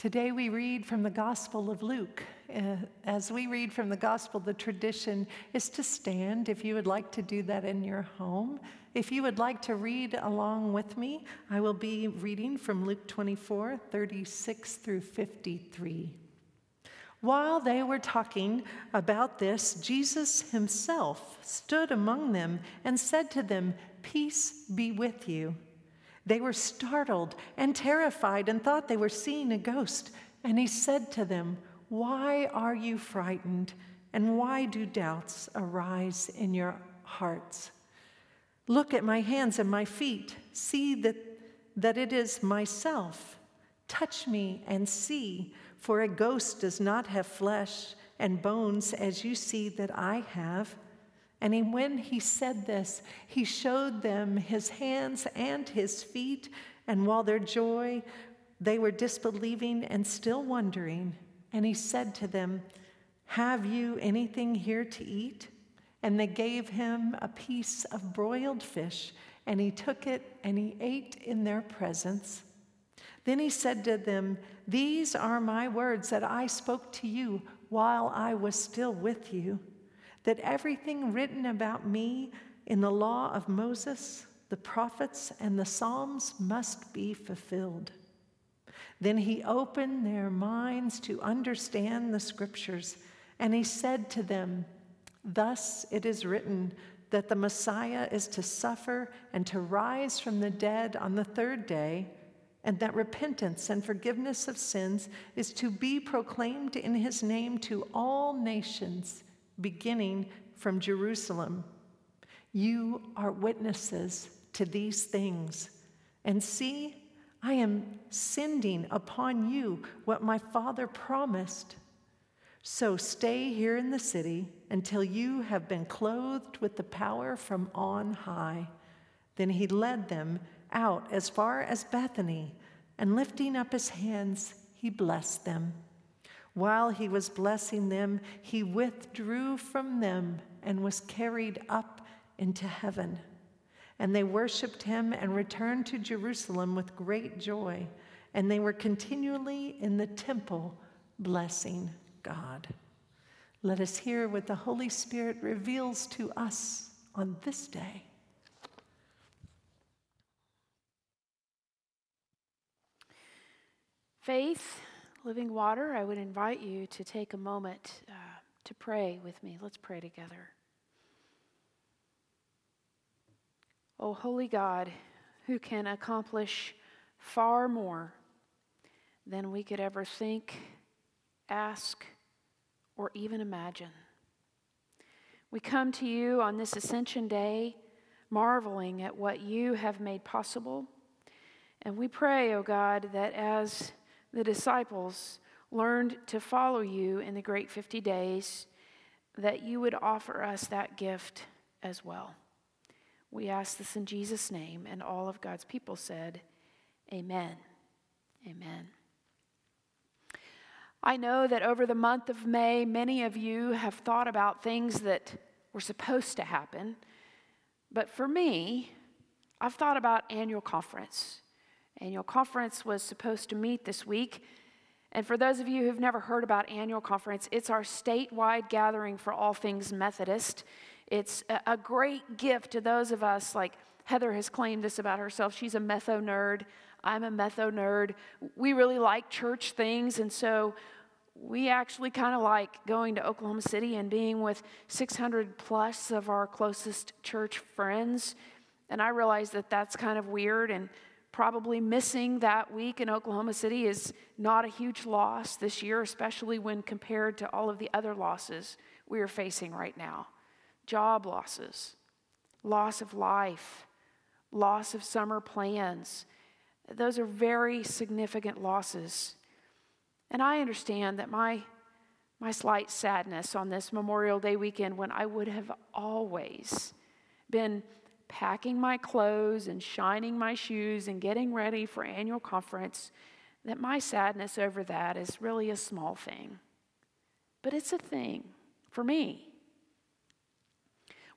Today we read from the Gospel of Luke. Uh, as we read from the Gospel, the tradition is to stand if you would like to do that in your home. If you would like to read along with me, I will be reading from Luke 24 36 through 53. While they were talking about this, Jesus himself stood among them and said to them, Peace be with you. They were startled and terrified and thought they were seeing a ghost. And he said to them, Why are you frightened? And why do doubts arise in your hearts? Look at my hands and my feet. See that, that it is myself. Touch me and see, for a ghost does not have flesh and bones as you see that I have. And he, when he said this, he showed them his hands and his feet. And while their joy, they were disbelieving and still wondering. And he said to them, Have you anything here to eat? And they gave him a piece of broiled fish, and he took it and he ate in their presence. Then he said to them, These are my words that I spoke to you while I was still with you that everything written about me in the law of Moses, the prophets, and the Psalms must be fulfilled. Then he opened their minds to understand the scriptures, and he said to them, Thus it is written that the Messiah is to suffer and to rise from the dead on the third day, and that repentance and forgiveness of sins is to be proclaimed in his name to all nations beginning from Jerusalem. You are witnesses to these things. And see, I am sending upon you what my Father promised. So stay here in the city until you have been clothed with the power from on high. Then he led them out as far as Bethany, and lifting up his hands, he blessed them. While he was blessing them, he withdrew from them and was carried up into heaven. And they worshiped him and returned to Jerusalem with great joy. And they were continually in the temple blessing God. Let us hear what the Holy Spirit reveals to us on this day. Faith Living Water, I would invite you to take a moment uh, to pray with me. Let's pray together. O holy God, who can accomplish far more than we could ever think, ask, or even imagine. We come to you on this Ascension Day, marveling at what you have made possible. And we pray, O oh God, that as the disciples learned to follow you in the great 50 days, that you would offer us that gift as well. We ask this in Jesus' name, and all of God's people said, Amen. Amen. I know that over the month of May, many of you have thought about things that were supposed to happen. But for me, I've thought about annual conference annual conference was supposed to meet this week. And for those of you who've never heard about annual conference, it's our statewide gathering for all things Methodist. It's a great gift to those of us, like Heather has claimed this about herself. She's a metho nerd. I'm a metho nerd. We really like church things, and so we actually kind of like going to Oklahoma City and being with 600 plus of our closest church friends. And I realize that that's kind of weird and probably missing that week in Oklahoma City is not a huge loss this year, especially when compared to all of the other losses we are facing right now job losses, loss of life, loss of summer plans. Those are very significant losses. And I understand that my, my slight sadness on this Memorial Day weekend, when I would have always been packing my clothes and shining my shoes and getting ready for annual conference, that my sadness over that is really a small thing. But it's a thing for me.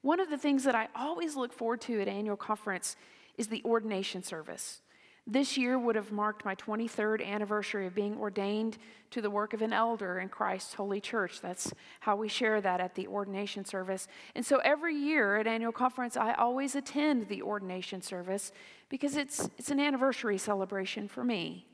One of the things that I always look forward to at annual conference is the ordination service. This year would have marked my 23rd anniversary of being ordained to the work of an elder in Christ's holy church. That's how we share that at the ordination service. And so every year at annual conference, I always attend the ordination service because it's, it's an anniversary celebration for me.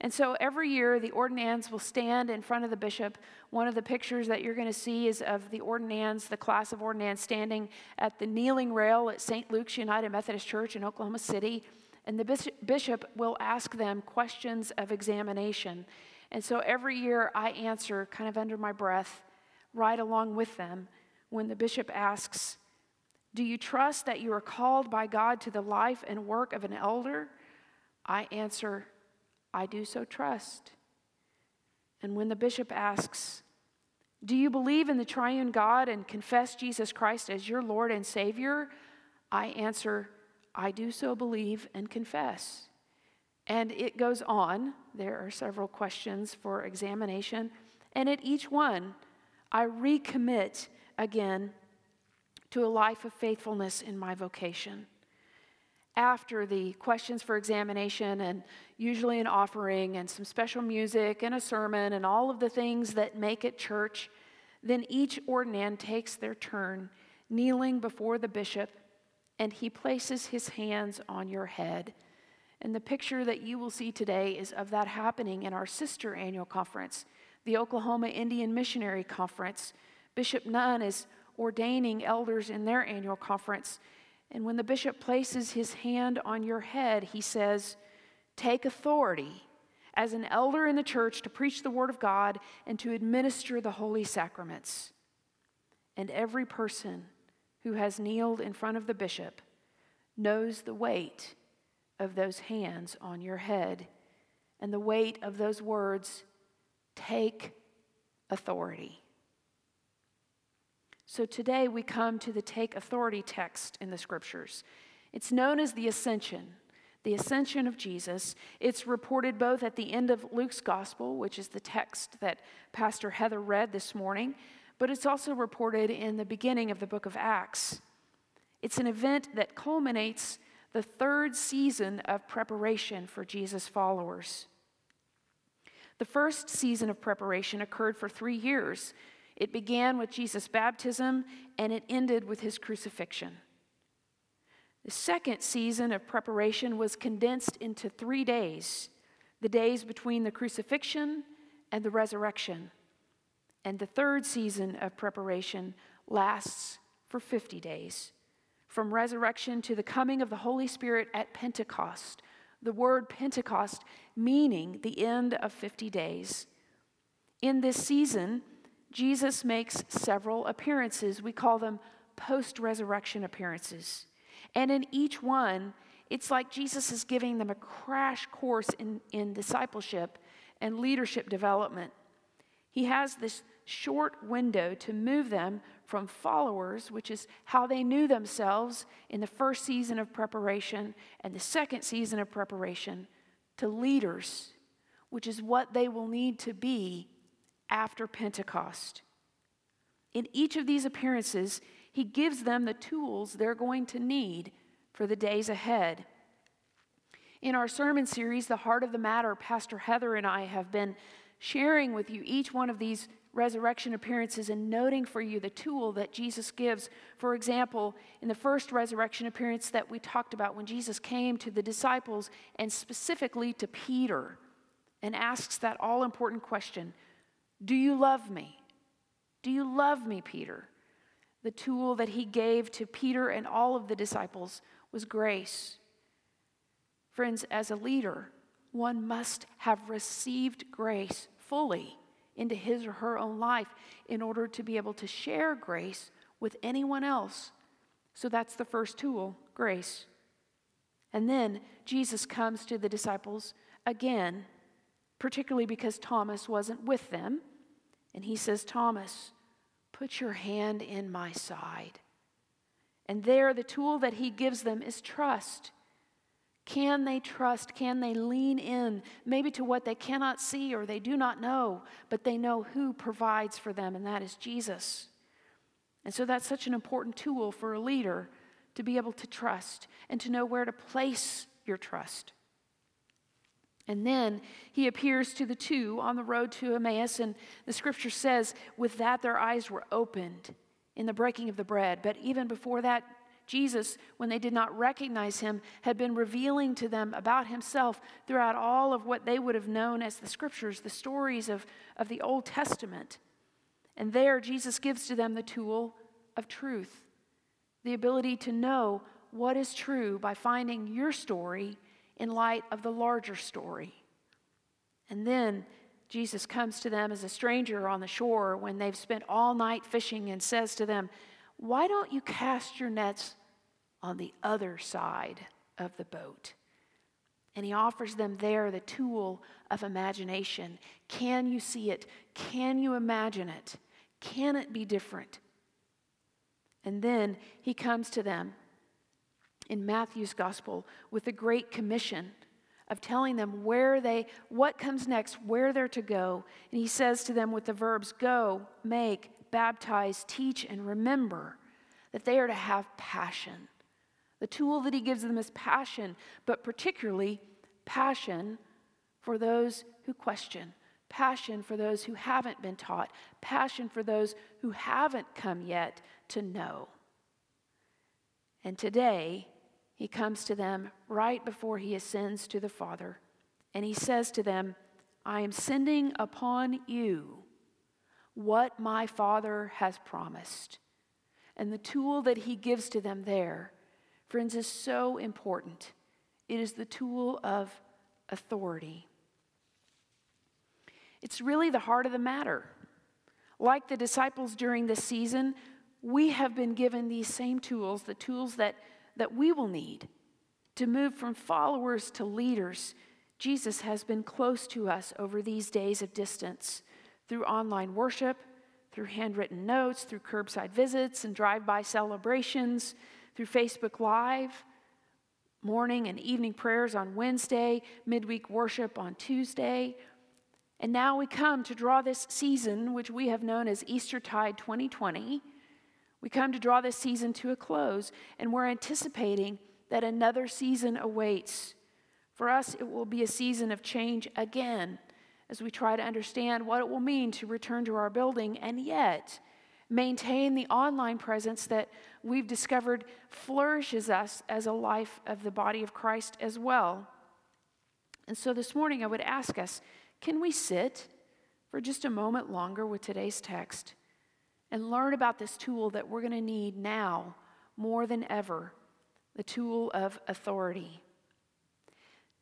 And so every year, the ordinands will stand in front of the bishop. One of the pictures that you're going to see is of the ordinands, the class of ordinands, standing at the kneeling rail at St. Luke's United Methodist Church in Oklahoma City. And the bishop will ask them questions of examination. And so every year, I answer kind of under my breath, right along with them, when the bishop asks, Do you trust that you are called by God to the life and work of an elder? I answer, I do so trust. And when the bishop asks, Do you believe in the triune God and confess Jesus Christ as your Lord and Savior? I answer, I do so believe and confess. And it goes on. There are several questions for examination. And at each one, I recommit again to a life of faithfulness in my vocation after the questions for examination and usually an offering and some special music and a sermon and all of the things that make it church, then each ordinand takes their turn kneeling before the bishop and he places his hands on your head. And the picture that you will see today is of that happening in our sister annual conference, the Oklahoma Indian Missionary Conference. Bishop Nunn is ordaining elders in their annual conference. And when the bishop places his hand on your head, he says, Take authority as an elder in the church to preach the word of God and to administer the holy sacraments. And every person who has kneeled in front of the bishop knows the weight of those hands on your head and the weight of those words, Take authority. So today we come to the take authority text in the scriptures. It's known as the ascension, the ascension of Jesus. It's reported both at the end of Luke's gospel, which is the text that Pastor Heather read this morning, but it's also reported in the beginning of the book of Acts. It's an event that culminates the third season of preparation for Jesus' followers. The first season of preparation occurred for three years it began with Jesus' baptism and it ended with his crucifixion. The second season of preparation was condensed into three days the days between the crucifixion and the resurrection. And the third season of preparation lasts for 50 days, from resurrection to the coming of the Holy Spirit at Pentecost. The word Pentecost meaning the end of 50 days. In this season, Jesus makes several appearances. We call them post resurrection appearances. And in each one, it's like Jesus is giving them a crash course in, in discipleship and leadership development. He has this short window to move them from followers, which is how they knew themselves in the first season of preparation and the second season of preparation, to leaders, which is what they will need to be after Pentecost. In each of these appearances, he gives them the tools they're going to need for the days ahead. In our sermon series, The Heart of the Matter, Pastor Heather and I have been sharing with you each one of these resurrection appearances and noting for you the tool that Jesus gives. For example, in the first resurrection appearance that we talked about, when Jesus came to the disciples and specifically to Peter and asks that all important question do you love me? Do you love me, Peter? The tool that he gave to Peter and all of the disciples was grace. Friends, as a leader, one must have received grace fully into his or her own life in order to be able to share grace with anyone else. So that's the first tool grace. And then Jesus comes to the disciples again particularly because Thomas wasn't with them. And he says, Thomas, put your hand in my side. And there, the tool that he gives them is trust. Can they trust? Can they lean in, maybe to what they cannot see or they do not know, but they know who provides for them, and that is Jesus. And so that's such an important tool for a leader to be able to trust and to know where to place your trust. And then he appears to the two on the road to Emmaus, and the scripture says, with that their eyes were opened in the breaking of the bread. But even before that, Jesus, when they did not recognize him, had been revealing to them about himself throughout all of what they would have known as the scriptures, the stories of, of the Old Testament. And there, Jesus gives to them the tool of truth, the ability to know what is true by finding your story in light of the larger story. And then Jesus comes to them as a stranger on the shore when they've spent all night fishing and says to them, Why don't you cast your nets on the other side of the boat? And he offers them there the tool of imagination. Can you see it? Can you imagine it? Can it be different? And then he comes to them in Matthew's gospel with the great commission of telling them where they what comes next, where they're to go. And he says to them with the verbs go, make, baptize, teach and remember that they are to have passion. The tool that he gives them is passion, but particularly passion for those who question, passion for those who haven't been taught, passion for those who haven't come yet to know. And today, he comes to them right before he ascends to the Father, and he says to them, I am sending upon you what my Father has promised. And the tool that he gives to them there, friends, is so important. It is the tool of authority. It's really the heart of the matter. Like the disciples during this season, we have been given these same tools, the tools that that we will need to move from followers to leaders. Jesus has been close to us over these days of distance through online worship, through handwritten notes, through curbside visits and drive by celebrations, through Facebook Live, morning and evening prayers on Wednesday, midweek worship on Tuesday. And now we come to draw this season, which we have known as Eastertide 2020 we come to draw this season to a close, and we're anticipating that another season awaits. For us, it will be a season of change again as we try to understand what it will mean to return to our building and yet maintain the online presence that we've discovered flourishes us as a life of the body of Christ as well. And so this morning, I would ask us can we sit for just a moment longer with today's text? and learn about this tool that we're going to need now more than ever the tool of authority.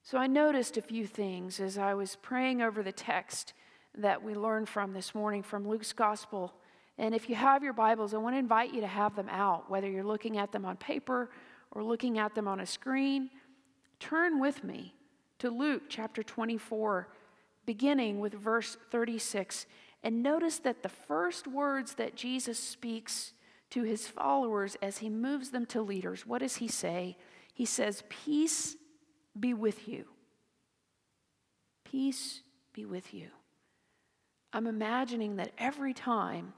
So I noticed a few things as I was praying over the text that we learned from this morning from Luke's gospel. And if you have your Bibles, I want to invite you to have them out, whether you're looking at them on paper or looking at them on a screen. Turn with me to Luke chapter 24, beginning with verse 36. And notice that the first words that Jesus speaks to his followers as he moves them to leaders, what does he say? He says, Peace be with you. Peace be with you. I'm imagining that every time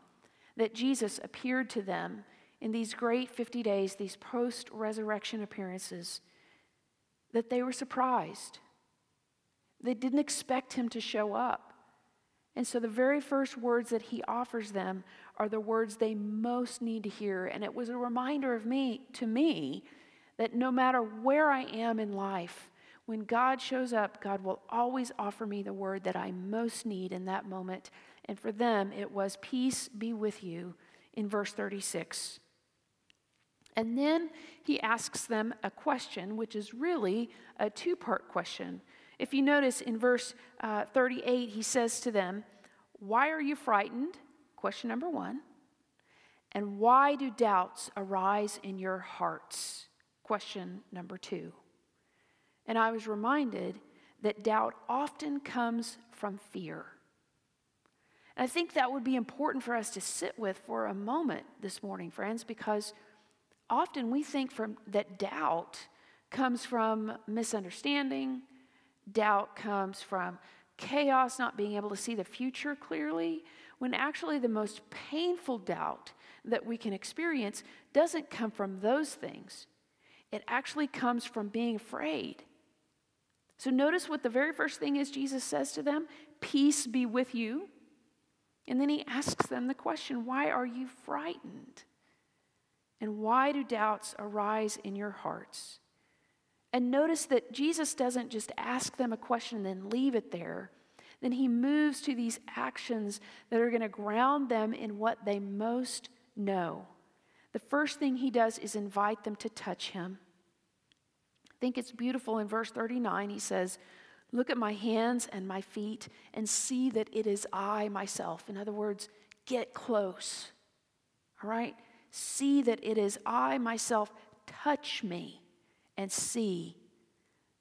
that Jesus appeared to them in these great 50 days, these post resurrection appearances, that they were surprised. They didn't expect him to show up. And so the very first words that he offers them are the words they most need to hear. And it was a reminder of me to me that no matter where I am in life, when God shows up, God will always offer me the word that I most need in that moment. And for them, it was peace be with you in verse 36. And then he asks them a question, which is really a two part question. If you notice in verse uh, 38, he says to them, Why are you frightened? Question number one. And why do doubts arise in your hearts? Question number two. And I was reminded that doubt often comes from fear. And I think that would be important for us to sit with for a moment this morning, friends, because often we think from, that doubt comes from misunderstanding, doubt comes from chaos, not being able to see the future clearly, when actually the most painful doubt that we can experience doesn't come from those things. It actually comes from being afraid. So notice what the very first thing is Jesus says to them Peace be with you. And then he asks them the question Why are you frightened? And why do doubts arise in your hearts? And notice that Jesus doesn't just ask them a question and then leave it there. Then he moves to these actions that are going to ground them in what they most know. The first thing he does is invite them to touch him. I think it's beautiful in verse 39. He says, Look at my hands and my feet and see that it is I myself. In other words, get close. All right? See that it is I myself. Touch me and see.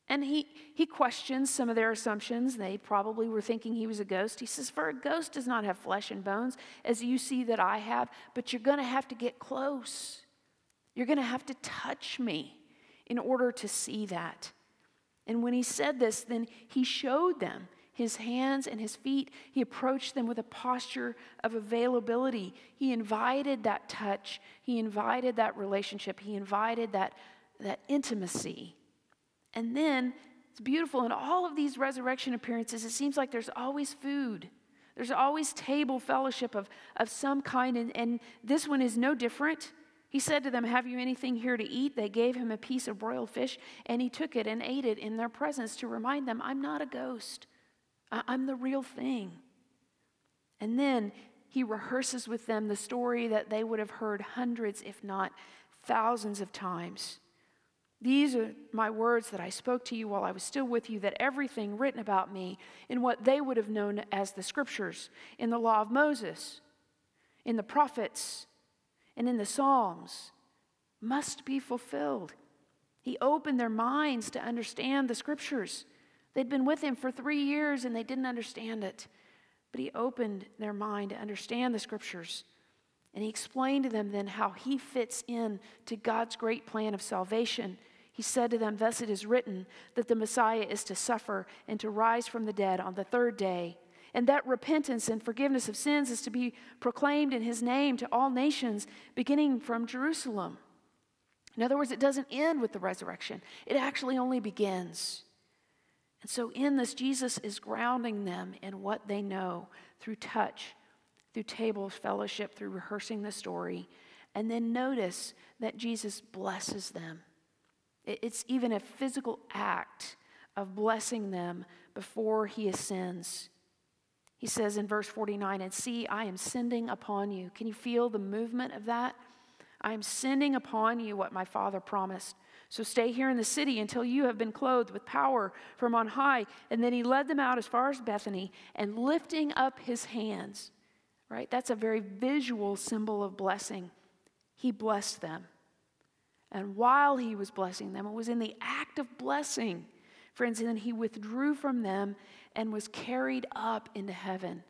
And he, he questions some of their assumptions. They probably were thinking he was a ghost. He says, For a ghost does not have flesh and bones, as you see that I have, but you're going to have to get close. You're going to have to touch me in order to see that. And when he said this, then he showed them his hands and his feet. He approached them with a posture of availability. He invited that touch, he invited that relationship, he invited that, that intimacy. And then it's beautiful in all of these resurrection appearances, it seems like there's always food. There's always table fellowship of, of some kind, and, and this one is no different. He said to them, Have you anything here to eat? They gave him a piece of broiled fish, and he took it and ate it in their presence to remind them, I'm not a ghost, I'm the real thing. And then he rehearses with them the story that they would have heard hundreds, if not thousands, of times. These are my words that I spoke to you while I was still with you, that everything written about me in what they would have known as the scriptures, in the law of Moses, in the prophets, and in the Psalms must be fulfilled. He opened their minds to understand the scriptures. They'd been with him for three years and they didn't understand it. But he opened their mind to understand the scriptures. And he explained to them then how he fits in to God's great plan of salvation. He said to them, Thus it is written that the Messiah is to suffer and to rise from the dead on the third day and that repentance and forgiveness of sins is to be proclaimed in his name to all nations, beginning from Jerusalem. In other words, it doesn't end with the resurrection, it actually only begins. And so, in this, Jesus is grounding them in what they know through touch, through table fellowship, through rehearsing the story. And then notice that Jesus blesses them. It's even a physical act of blessing them before he ascends. He says in verse 49, and see, I am sending upon you. Can you feel the movement of that? I am sending upon you what my father promised. So stay here in the city until you have been clothed with power from on high. And then he led them out as far as Bethany and lifting up his hands, right? That's a very visual symbol of blessing. He blessed them. And while he was blessing them, it was in the act of blessing, friends, and then he withdrew from them and was carried up into heaven.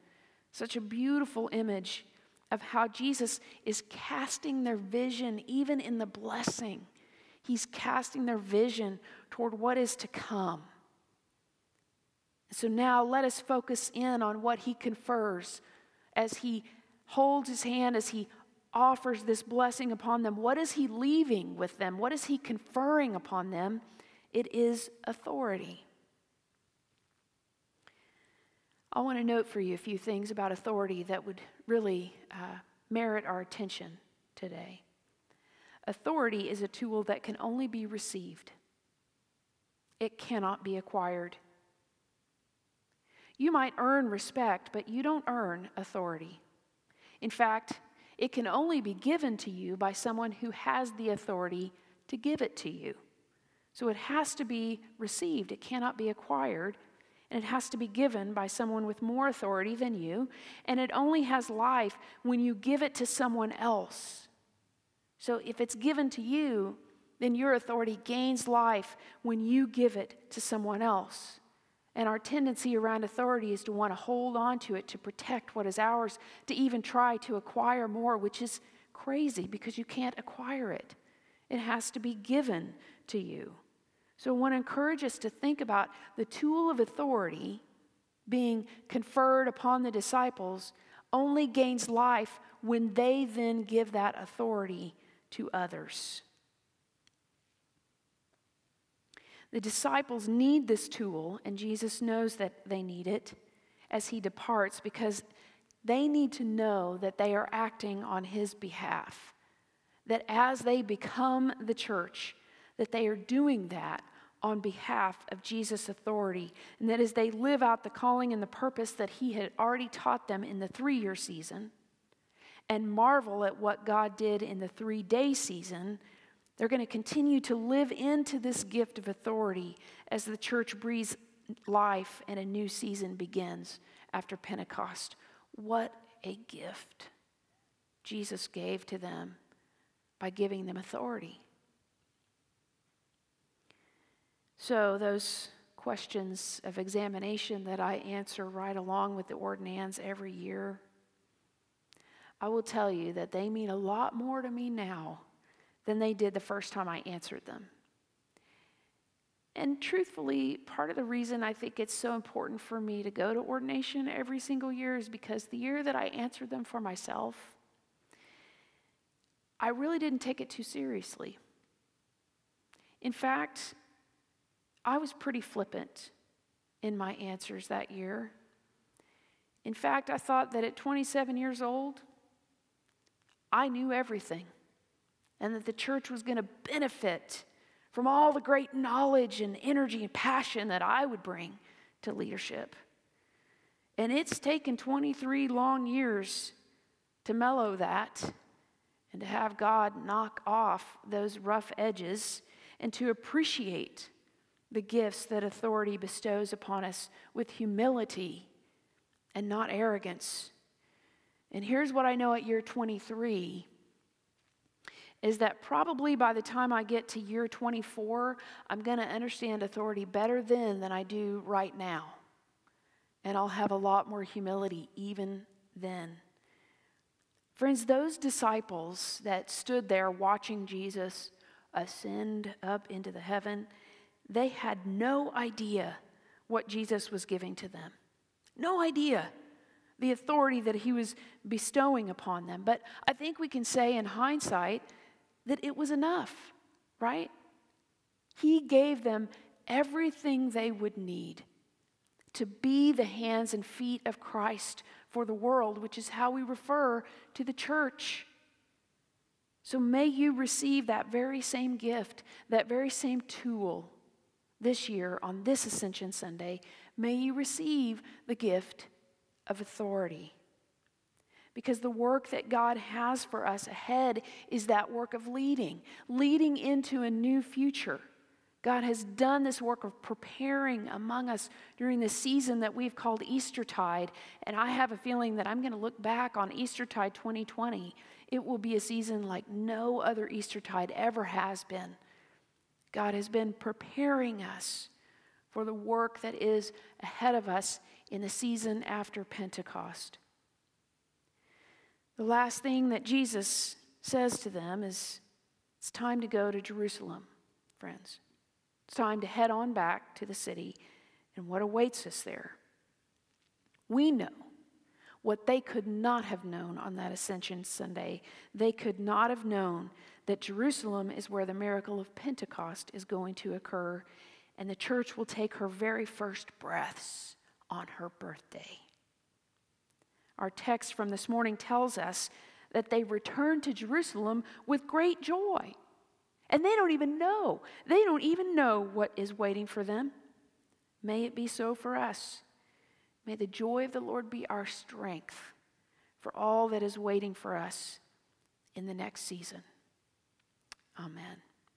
Such a beautiful image of how Jesus is casting their vision, even in the blessing. He's casting their vision toward what is to come. So now let us focus in on what he confers as he holds his hand, as he offers this blessing upon them. What is he leaving with them? What is he conferring upon them? It is authority. I want to note for you a few things about authority that would really uh, merit our attention today. Authority is a tool that can only be received, it cannot be acquired. You might earn respect, but you don't earn authority. In fact, it can only be given to you by someone who has the authority to give it to you. So it has to be received, it cannot be acquired and it has to be given by someone with more authority than you, and it only has life when you give it to someone else. So if it's given to you, then your authority gains life when you give it to someone else. And our tendency around authority is to want to hold on to it, to protect what is ours, to even try to acquire more, which is crazy because you can't acquire it. It has to be given to you. So I want to encourage us to think about the tool of authority being conferred upon the disciples only gains life when they then give that authority to others. The disciples need this tool, and Jesus knows that they need it as he departs because they need to know that they are acting on his behalf. That as they become the church, that they are doing that on behalf of Jesus' authority, and that as they live out the calling and the purpose that he had already taught them in the three year season, and marvel at what God did in the three day season, they're going to continue to live into this gift of authority as the church breathes life and a new season begins after Pentecost. What a gift Jesus gave to them by giving them authority. So, those questions of examination that I answer right along with the ordinands every year, I will tell you that they mean a lot more to me now than they did the first time I answered them. And truthfully, part of the reason I think it's so important for me to go to ordination every single year is because the year that I answered them for myself, I really didn't take it too seriously. In fact, I was pretty flippant in my answers that year. In fact, I thought that at 27 years old, I knew everything and that the church was going to benefit from all the great knowledge and energy and passion that I would bring to leadership. And it's taken 23 long years to mellow that and to have God knock off those rough edges and to appreciate the gifts that authority bestows upon us with humility and not arrogance. And here's what I know at year 23 is that probably by the time I get to year 24, I'm going to understand authority better then than I do right now. And I'll have a lot more humility even then. Friends, those disciples that stood there watching Jesus ascend up into the heaven, they had no idea what Jesus was giving to them. No idea the authority that he was bestowing upon them. But I think we can say in hindsight that it was enough, right? He gave them everything they would need to be the hands and feet of Christ for the world, which is how we refer to the church. So may you receive that very same gift, that very same tool this year on this Ascension Sunday. May you receive the gift of authority. Because the work that God has for us ahead is that work of leading, leading into a new future. God has done this work of preparing among us during the season that we've called Eastertide. And I have a feeling that I'm going to look back on Eastertide 2020. It will be a season like no other Eastertide ever has been. God has been preparing us for the work that is ahead of us in the season after Pentecost. The last thing that Jesus says to them is it's time to go to Jerusalem, friends. It's time to head on back to the city and what awaits us there. We know what they could not have known on that Ascension Sunday. They could not have known that Jerusalem is where the miracle of Pentecost is going to occur, and the church will take her very first breaths on her birthday. Our text from this morning tells us that they returned to Jerusalem with great joy. And they don't even know. They don't even know what is waiting for them. May it be so for us. May the joy of the Lord be our strength for all that is waiting for us in the next season. Amen.